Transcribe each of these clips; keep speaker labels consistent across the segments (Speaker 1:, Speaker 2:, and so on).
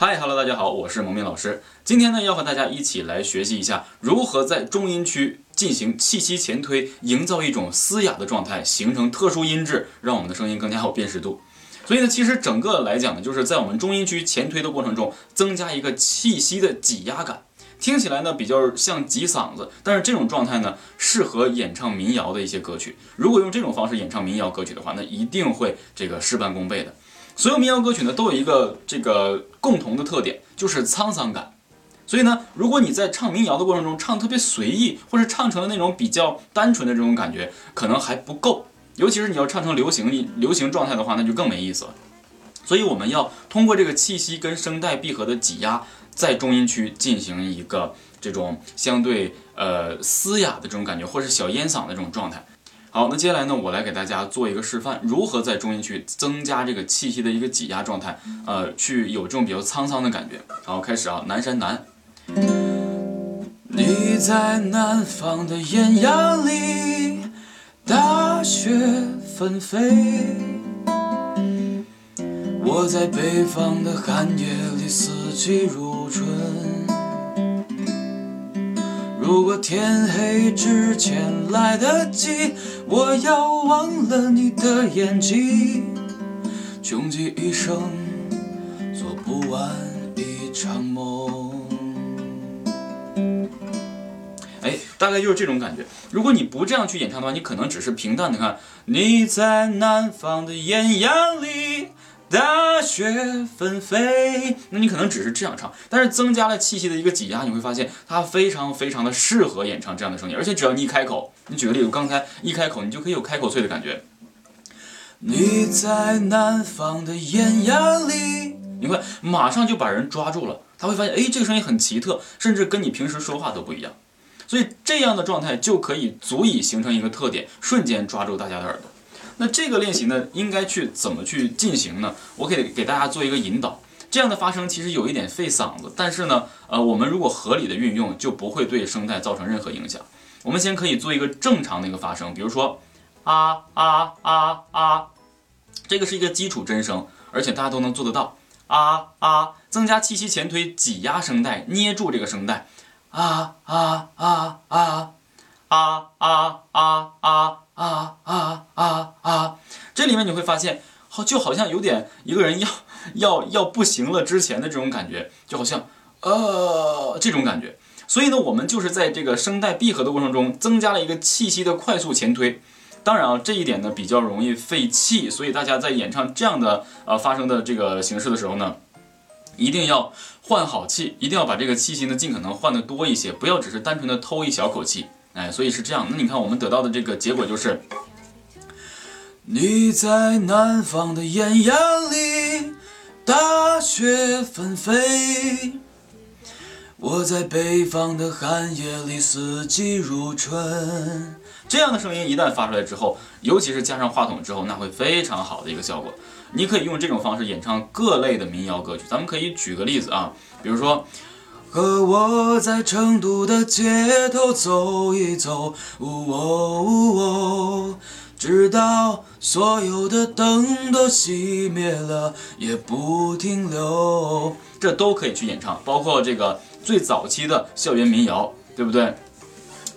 Speaker 1: 嗨，Hello，大家好，我是蒙面老师。今天呢，要和大家一起来学习一下如何在中音区进行气息前推，营造一种嘶哑的状态，形成特殊音质，让我们的声音更加有辨识度。所以呢，其实整个来讲呢，就是在我们中音区前推的过程中，增加一个气息的挤压感，听起来呢比较像挤嗓子，但是这种状态呢，适合演唱民谣的一些歌曲。如果用这种方式演唱民谣歌曲的话，那一定会这个事半功倍的。所有民谣歌曲呢，都有一个这个共同的特点，就是沧桑感。所以呢，如果你在唱民谣的过程中唱特别随意，或者唱成了那种比较单纯的这种感觉，可能还不够。尤其是你要唱成流行流行状态的话，那就更没意思了。所以我们要通过这个气息跟声带闭合的挤压，在中音区进行一个这种相对呃嘶哑的这种感觉，或是小烟嗓的这种状态。好，那接下来呢，我来给大家做一个示范，如何在中音区增加这个气息的一个挤压状态，呃，去有这种比较沧桑的感觉。好，开始啊，南山南。你在南方的艳阳里，大雪纷飞；我在北方的寒夜里，四季如春。如果天黑之前来得及，我要忘了你的眼睛，穷极一生做不完一场梦。哎，大概就是这种感觉。如果你不这样去演唱的话，你可能只是平淡的看你在南方的艳阳里。大雪纷飞，那你可能只是这样唱，但是增加了气息的一个挤压，你会发现它非常非常的适合演唱这样的声音，而且只要你一开口，你举个例子，刚才一开口，你就可以有开口脆的感觉。你在南方的艳阳里，你会马上就把人抓住了，他会发现，哎，这个声音很奇特，甚至跟你平时说话都不一样，所以这样的状态就可以足以形成一个特点，瞬间抓住大家的耳朵。那这个练习呢，应该去怎么去进行呢？我可以给大家做一个引导。这样的发声其实有一点费嗓子，但是呢，呃，我们如果合理的运用，就不会对声带造成任何影响。我们先可以做一个正常的一个发声，比如说啊啊啊啊，这个是一个基础真声，而且大家都能做得到。啊啊，增加气息前推，挤压声带，捏住这个声带。啊啊啊啊啊啊啊啊。啊啊啊啊！这里面你会发现，好就好像有点一个人要 要要不行了之前的这种感觉，就好像呃这种感觉。所以呢，我们就是在这个声带闭合的过程中，增加了一个气息的快速前推。当然啊，这一点呢比较容易费气，所以大家在演唱这样的呃发声的这个形式的时候呢，一定要换好气，一定要把这个气息呢尽可能换的多一些，不要只是单纯的偷一小口气。哎，所以是这样。那你看，我们得到的这个结果就是：你在南方的艳阳里，大雪纷飞；我在北方的寒夜里，四季如春。这样的声音一旦发出来之后，尤其是加上话筒之后，那会非常好的一个效果。你可以用这种方式演唱各类的民谣歌曲。咱们可以举个例子啊，比如说。和我在成都的街头走一走，呜哦呜哦，直到所有的灯都熄灭了也不停留。这都可以去演唱，包括这个最早期的校园民谣，对不对？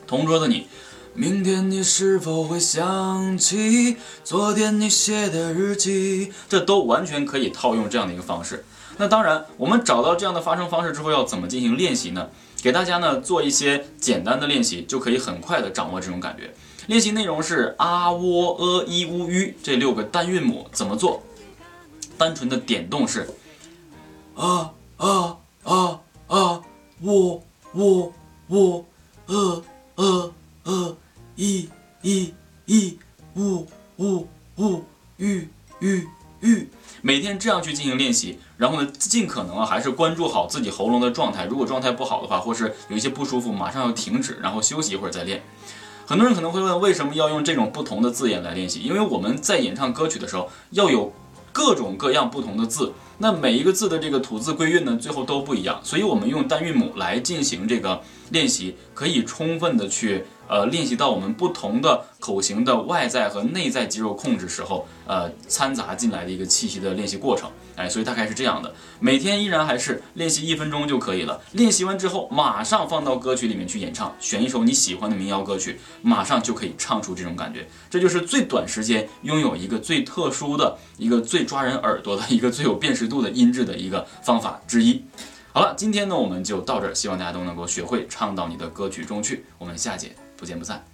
Speaker 1: 同桌的你，明天你是否会想起昨天你写的日记？这都完全可以套用这样的一个方式。那当然，我们找到这样的发声方式之后，要怎么进行练习呢？给大家呢做一些简单的练习，就可以很快的掌握这种感觉。练习内容是啊、喔、呃、一、乌、吁这六个单韵母怎么做？单纯的点动是啊啊啊啊，喔喔喔，呃呃呃，一一一，呜呜呜，吁吁吁。每天这样去进行练习，然后呢，尽可能啊，还是关注好自己喉咙的状态。如果状态不好的话，或是有一些不舒服，马上要停止，然后休息一会儿再练。很多人可能会问，为什么要用这种不同的字眼来练习？因为我们在演唱歌曲的时候，要有各种各样不同的字，那每一个字的这个吐字归韵呢，最后都不一样。所以我们用单韵母来进行这个练习，可以充分的去呃练习到我们不同的口型的外在和内在肌肉控制时候，呃掺杂进来的一个气息的练习过程。哎，所以大概是这样的，每天依然还是练习一分钟就可以了。练习完之后，马上放到歌曲里面去演唱，选一首你喜欢的民谣歌曲，马上就可以唱出这种感觉。这就是最短时间拥有一个最特殊的一个最抓人耳朵的一个最有辨识度的音质的一个方法之一。好了，今天呢我们就到这儿，希望大家都能够学会唱到你的歌曲中去。我们下节不见不散。